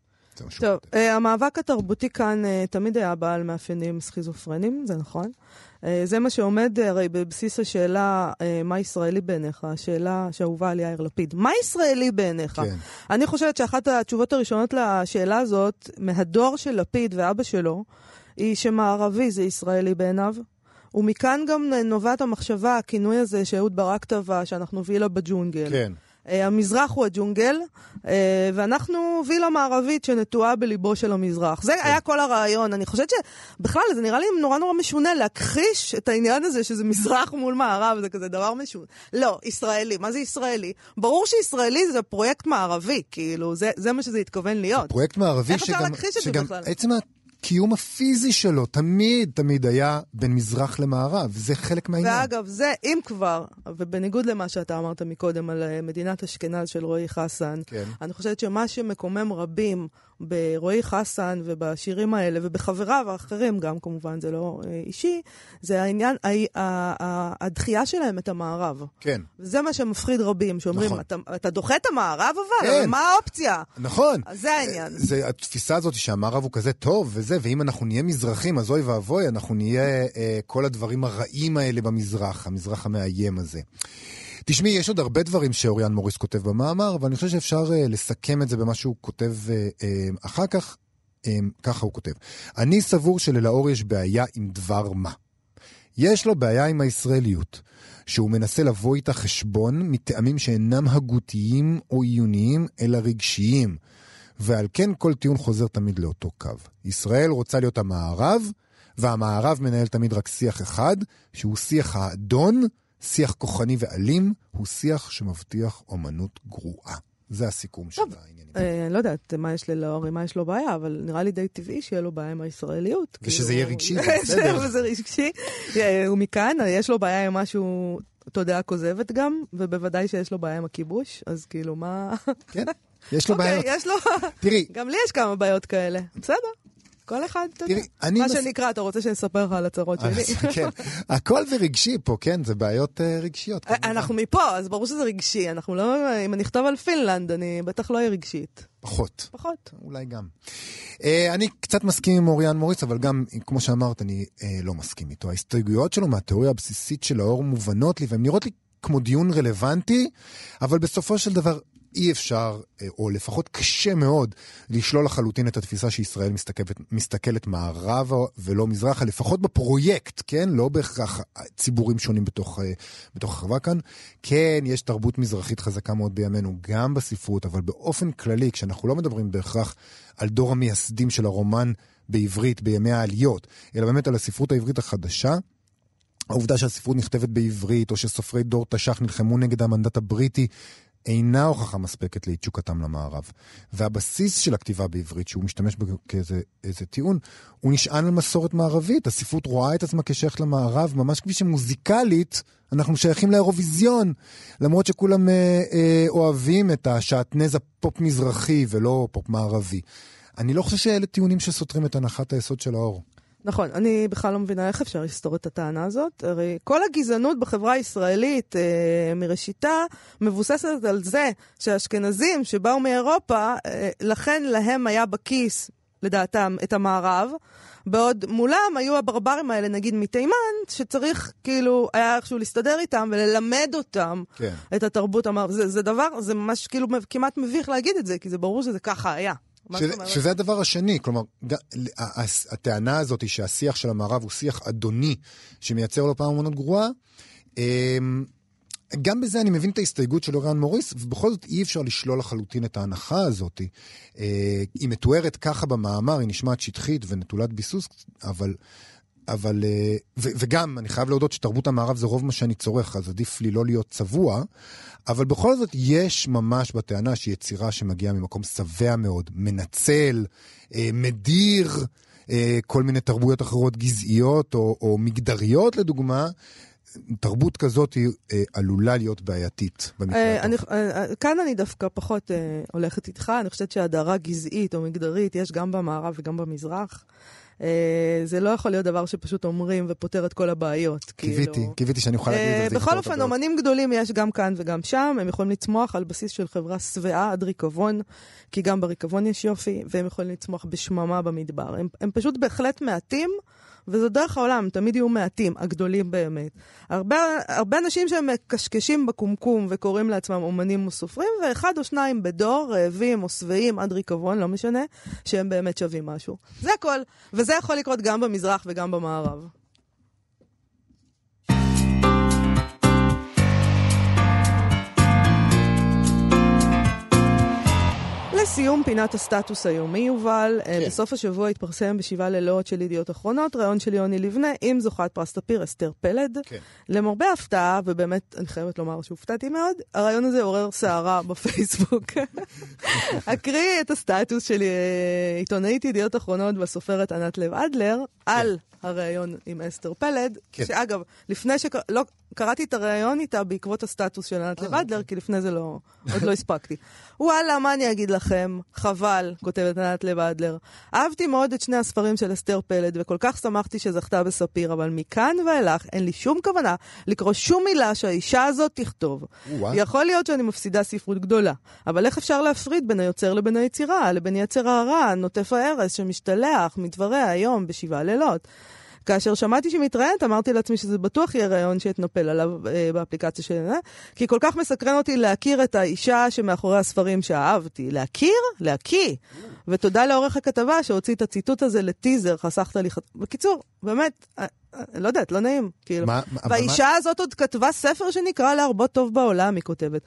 מה שהוא
טוב. אה, המאבק התרבותי כאן אה, תמיד היה בעל מאפיינים סכיזופרנים, זה נכון. אה, זה מה שעומד הרי בבסיס השאלה אה, מה ישראלי בעיניך, השאלה שאהובה על יאיר לפיד. מה ישראלי בעיניך?
כן.
אני חושבת שאחת התשובות הראשונות לשאלה הזאת, מהדור של לפיד ואבא שלו, היא שמערבי זה ישראלי בעיניו. ומכאן גם נובעת המחשבה, הכינוי הזה שאהוד ברק טבע, שאנחנו וילה בג'ונגל.
כן.
אה, המזרח הוא הג'ונגל, אה, ואנחנו וילה מערבית שנטועה בליבו של המזרח. זה היה כל הרעיון. אני חושבת שבכלל, זה נראה לי נורא נורא משונה להכחיש את העניין הזה שזה מזרח מול מערב, זה כזה דבר משונה. לא, ישראלי. מה זה ישראלי? ברור שישראלי זה פרויקט מערבי, כאילו, זה, זה מה שזה התכוון להיות.
פרויקט מערבי
איך אפשר
שגם,
להכחיש את זה
שגם
בכלל?
עצם הקיום הפיזי שלו תמיד תמיד היה בין מזרח למערב, זה חלק מהעניין.
ואגב, זה, אם כבר, ובניגוד למה שאתה אמרת מקודם על אה, מדינת אשכנז של רועי חסן,
כן.
אני חושבת שמה שמקומם רבים ברועי חסן ובשירים האלה, ובחבריו האחרים גם, כמובן, זה לא אה, אישי, זה העניין, הדחייה שלהם את המערב.
כן,
וזה מה שמפחיד רבים, שאומרים,
נכון.
אתה, אתה דוחה את המערב אבל?
כן.
אבל מה האופציה?
נכון.
זה העניין.
זה התפיסה הזאת שהמערב הוא כזה טוב וזה, ואם אנחנו נהיה מזרחים, אז אוי ואבוי, אנחנו נהיה אה, כל הדברים הרעים האלה במזרח, המזרח המאיים הזה. תשמעי, יש עוד הרבה דברים שאוריאן מוריס כותב במאמר, אבל אני חושב שאפשר אה, לסכם את זה במה שהוא כותב אה, אה, אחר כך. ככה הוא כותב. אני סבור שללאור יש בעיה עם דבר מה. יש לו בעיה עם הישראליות, שהוא מנסה לבוא איתה חשבון מטעמים שאינם הגותיים או עיוניים, אלא רגשיים. ועל כן כל טיעון חוזר תמיד לאותו קו. ישראל רוצה להיות המערב, והמערב מנהל תמיד רק שיח אחד, שהוא שיח האדון, שיח כוחני ואלים, הוא שיח שמבטיח אומנות גרועה. זה הסיכום של העניינים.
אה, אני לא יודעת מה יש ללאורי, מה יש לו בעיה, אבל נראה לי די טבעי שיהיה לו בעיה עם הישראליות.
ושזה
כאילו-
יהיה רגשי, *laughs* זה בסדר.
וזה רגשי. אה, הוא מכאן, יש לו בעיה עם משהו, תודעה כוזבת גם, ובוודאי שיש לו בעיה עם הכיבוש, אז כאילו, מה...
כן, יש לו *laughs*
אוקיי,
בעיות.
יש לו...
תראי, *laughs*
גם לי יש כמה בעיות כאלה. בסדר, כל אחד, אתה יודע. מה
מס-
שנקרא, אתה רוצה שאני אספר לך על הצרות
אז
שלי? *laughs*
כן, הכל זה רגשי פה, כן? זה בעיות אה, רגשיות. כמובן.
אנחנו מפה, אז ברור שזה רגשי. אנחנו לא... אם אני אכתוב על פינלנד, אני בטח לא אהיה רגשית.
פחות.
פחות.
אולי גם. Uh, אני קצת מסכים עם אוריאן מוריס, אבל גם, כמו שאמרת, אני uh, לא מסכים איתו. ההסתייגויות שלו מהתיאוריה הבסיסית של האור מובנות לי, והן נראות לי כמו דיון רלוונטי, אבל בסופו של דבר אי אפשר, uh, או לפחות קשה מאוד, לשלול לחלוטין את התפיסה שישראל מסתכלת, מסתכלת מערבה ולא מזרחה, לפחות בפרויקט, כן? לא בהכרח ציבורים שונים בתוך, uh, בתוך החברה כאן. כן, יש תרבות מזרחית חזקה מאוד בימינו, גם בספרות, אבל באופן כללי, כשאנחנו לא מדברים בהכרח על דור המייסדים של הרומן בעברית בימי העליות, אלא באמת על הספרות העברית החדשה, העובדה שהספרות נכתבת בעברית, או שסופרי דור תש"ח נלחמו נגד המנדט הבריטי, אינה הוכחה מספקת לתשוקתם למערב. והבסיס של הכתיבה בעברית, שהוא משתמש בו כאיזה איזה טיעון, הוא נשען על מסורת מערבית. הספרות רואה את עצמה כשייכת למערב, ממש כפי שמוזיקלית אנחנו שייכים לאירוויזיון. למרות שכולם אה, אה, אוהבים את השעטנז הפופ מזרחי ולא פופ מערבי. אני לא חושב שאלה טיעונים שסותרים את הנחת היסוד של האור.
נכון, אני בכלל לא מבינה איך אפשר לסתור את הטענה הזאת. הרי כל הגזענות בחברה הישראלית אה, מראשיתה מבוססת על זה שהאשכנזים שבאו מאירופה, אה, לכן להם היה בכיס, לדעתם, את המערב. בעוד מולם היו הברברים האלה, נגיד מתימן, שצריך כאילו היה איכשהו להסתדר איתם וללמד אותם
כן.
את התרבות המערב. זה, זה דבר, זה ממש כאילו כמעט מביך להגיד את זה, כי זה ברור שזה ככה היה.
שזה,
אומרת?
שזה הדבר השני, כלומר, הטענה הזאת היא שהשיח של המערב הוא שיח אדוני, שמייצר לו פעם אמנות גרועה, אמ, גם בזה אני מבין את ההסתייגות של אוריאן מוריס, ובכל זאת אי אפשר לשלול לחלוטין את ההנחה הזאת. אה, היא מתוארת ככה במאמר, היא נשמעת שטחית ונטולת ביסוס, אבל... אבל, אה, ו- וגם, אני חייב להודות שתרבות המערב זה רוב מה שאני צורך, אז עדיף לי לא להיות צבוע, אבל בכל זאת יש ממש בטענה שהיא יצירה שמגיעה ממקום שבע מאוד, מנצל, אה, מדיר אה, כל מיני תרבויות אחרות גזעיות או, או מגדריות לדוגמה. תרבות כזאת היא אה, עלולה להיות בעייתית במקרה
אה, אה, כאן אני דווקא פחות אה, הולכת איתך, אני חושבת שהדרה גזעית או מגדרית יש גם במערב וגם במזרח. אה, זה לא יכול להיות דבר שפשוט אומרים ופותר את כל הבעיות.
קיוויתי,
כאילו.
קיוויתי שאני אוכל להגיד את
אה,
זה. זה
בכל אופן. אומנים גדולים יש גם כאן וגם שם, הם יכולים לצמוח על בסיס של חברה שבעה עד ריקבון, כי גם בריקבון יש יופי, והם יכולים לצמוח בשממה במדבר. הם, הם פשוט בהחלט מעטים, וזו דרך העולם, תמיד יהיו מעטים, הגדולים באמת. הרבה, הרבה אנשים שהם מקשקשים בקומקום וקוראים לעצמם אומנים או סופרים, ואחד או שניים בדור, רעבים או שבעים עד ריקבון, לא משנה, שהם באמת שווים משהו. זה הכל, וזה יכול לקרות גם במזרח וגם במערב. לסיום פינת הסטטוס היומי, יובל, כן. בסוף השבוע התפרסם בשבעה לילות של ידיעות אחרונות, ראיון של יוני לבנה עם זוכת פרס ספיר, אסתר פלד.
כן.
למרבה ההפתעה, ובאמת, אני חייבת לומר שהופתעתי מאוד, הרעיון הזה עורר סערה *laughs* בפייסבוק. *laughs* אקריא את הסטטוס של אה, עיתונאית ידיעות אחרונות והסופרת ענת לב אדלר על הראיון עם אסתר פלד,
כן.
שאגב, לפני ש... לא, קראתי את הראיון איתה בעקבות הסטטוס של ענת לב אדלר, כי לפני זה לא, *laughs* עוד לא הספקתי. וואלה, מה אני אגיד לכם? חבל, כותבת ענת לב אדלר. אהבתי מאוד את שני הספרים של אסתר פלד, וכל כך שמחתי שזכתה בספיר, אבל מכאן ואילך אין לי שום כוונה לקרוא שום מילה שהאישה הזאת תכתוב. יכול להיות שאני מפסידה ספרות גדולה, אבל איך אפשר להפריד בין היוצר לבין היצירה, לבין יצר הרע, נוטף הארס שמשתלח מדבריה היום בשבעה לילות? כאשר שמעתי שהיא מתראיינת, אמרתי לעצמי שזה בטוח יהיה רעיון שאתנפל עליו אה, באפליקציה שלי, אה? כי כל כך מסקרן אותי להכיר את האישה שמאחורי הספרים שאהבתי. להכיר? להקיא. ותודה לעורך הכתבה שהוציא את הציטוט הזה לטיזר, חסכת לי... בקיצור, באמת, אה, אה, לא יודעת, לא נעים. כאילו.
מה- מה-
והאישה הזאת עוד כתבה ספר שנקרא להרבות טוב בעולם, היא כותבת.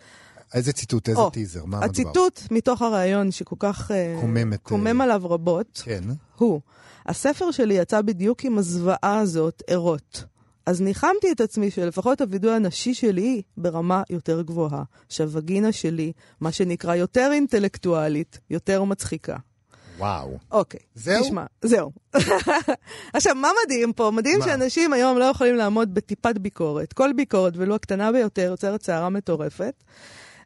איזה ציטוט, איזה
או,
טיזר, מה מדובר?
הציטוט מתוך הרעיון שכל כך אה,
קומם את,
קומם
אה,
עליו רבות,
כן.
הוא, הספר שלי יצא בדיוק עם הזוועה הזאת, ערות. אז ניחמתי את עצמי שלפחות הווידוי הנשי שלי ברמה יותר גבוהה. שהווגינה שלי, מה שנקרא יותר אינטלקטואלית, יותר מצחיקה.
וואו.
אוקיי,
זהו?
תשמע, זהו. *laughs* עכשיו, מה מדהים פה? מדהים
מה?
שאנשים היום לא יכולים לעמוד בטיפת ביקורת. כל ביקורת, ולו הקטנה ביותר, יוצרת סערה מטורפת.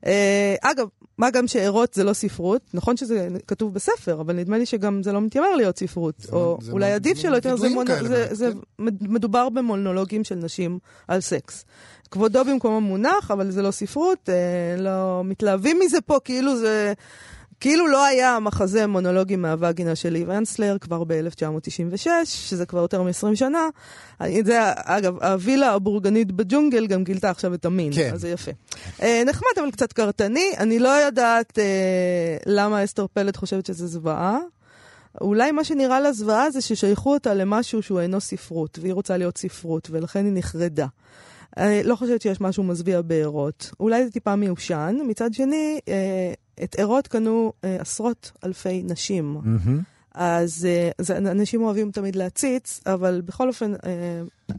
אה, אגב, מה גם שערות זה לא ספרות, נכון שזה כתוב בספר, אבל נדמה לי שגם זה לא מתיימר להיות ספרות.
זה
או
זה
אולי עדיף
זה
שלא יותר, זה, מונ... זה, זה
כן.
מד- מדובר במונולוגים של נשים על סקס. כבודו במקומו מונח, אבל זה לא ספרות, אה, לא מתלהבים מזה פה, כאילו זה... כאילו לא היה מחזה מונולוגי מהווגינה של ליב אנסלר כבר ב-1996, שזה כבר יותר מ-20 שנה. זה, אגב, הווילה הבורגנית בג'ונגל גם גילתה עכשיו את המין,
כן.
אז זה יפה. אה, נחמד, אבל קצת קרטני. אני לא יודעת אה, למה אסתר פלד חושבת שזה זוועה. אולי מה שנראה לה זוועה זה ששייכו אותה למשהו שהוא אינו ספרות, והיא רוצה להיות ספרות, ולכן היא נחרדה. אני לא חושבת שיש משהו מזוויע בארות. אולי זה טיפה מיושן. מצד שני, אה, את ערות קנו אה, עשרות אלפי נשים. אז אה, זה, אנשים אוהבים תמיד להציץ, אבל בכל אופן, אה,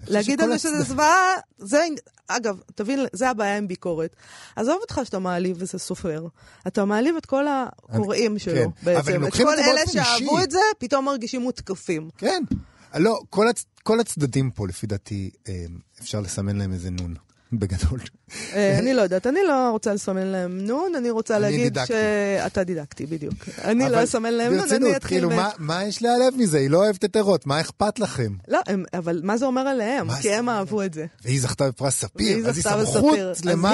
להגיד על זה שזה זוועה, זה, אגב, תבין, זה הבעיה עם ביקורת. עזוב אותך שאתה מעליב איזה סופר. אתה מעליב את כל הקוראים שלו,
כן,
בעצם. את כל אלה שאהבו. את זה, פתאום מרגישים מותקפים.
כן. לא, כל, הצ... כל הצדדים פה, לפי דעתי, אה, אפשר לסמן להם איזה נון, בגדול.
אה, אני לא יודעת, אני לא רוצה לסמן להם נון, אני רוצה להגיד
דידקטי.
שאתה דידקטי, בדיוק. אני לא אסמן להם נון,
ברצינות,
אני אתחיל...
כאילו,
מ-
מה, יש להיעלב מזה? היא לא אוהבת את ערות, מה אכפת לכם?
לא, אבל מה זה אומר עליהם? כי הם? אהבו את זה.
והיא זכתה בפרס ספיר, אז היא סמכות למה.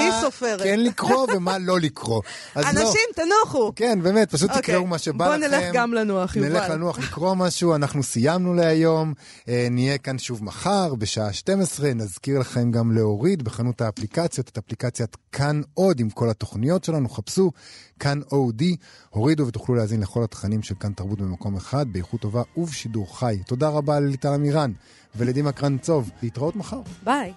כן לקרוא ומה לא לקרוא. לא.
אנשים, תנוחו!
כן, באמת, פשוט
אוקיי,
תקראו מה שבא
בוא
לכם.
נלך גם לנוח, יובל.
נלך לנוח לקרוא משהו, אנחנו סיימנו להיום. אה, נהיה כאן שוב מחר בשעה 12. נזכיר לכם גם להוריד בחנות האפליקציות את אפליקציית כאן עוד עם כל התוכניות שלנו. חפשו כאן אודי, הורידו ותוכלו להאזין לכל התכנים של כאן תרבות במקום אחד, באיכות טובה ובשידור חי. תודה רבה לליטל אמירן ולדימה קרנצוב. להתראות מחר.
ביי.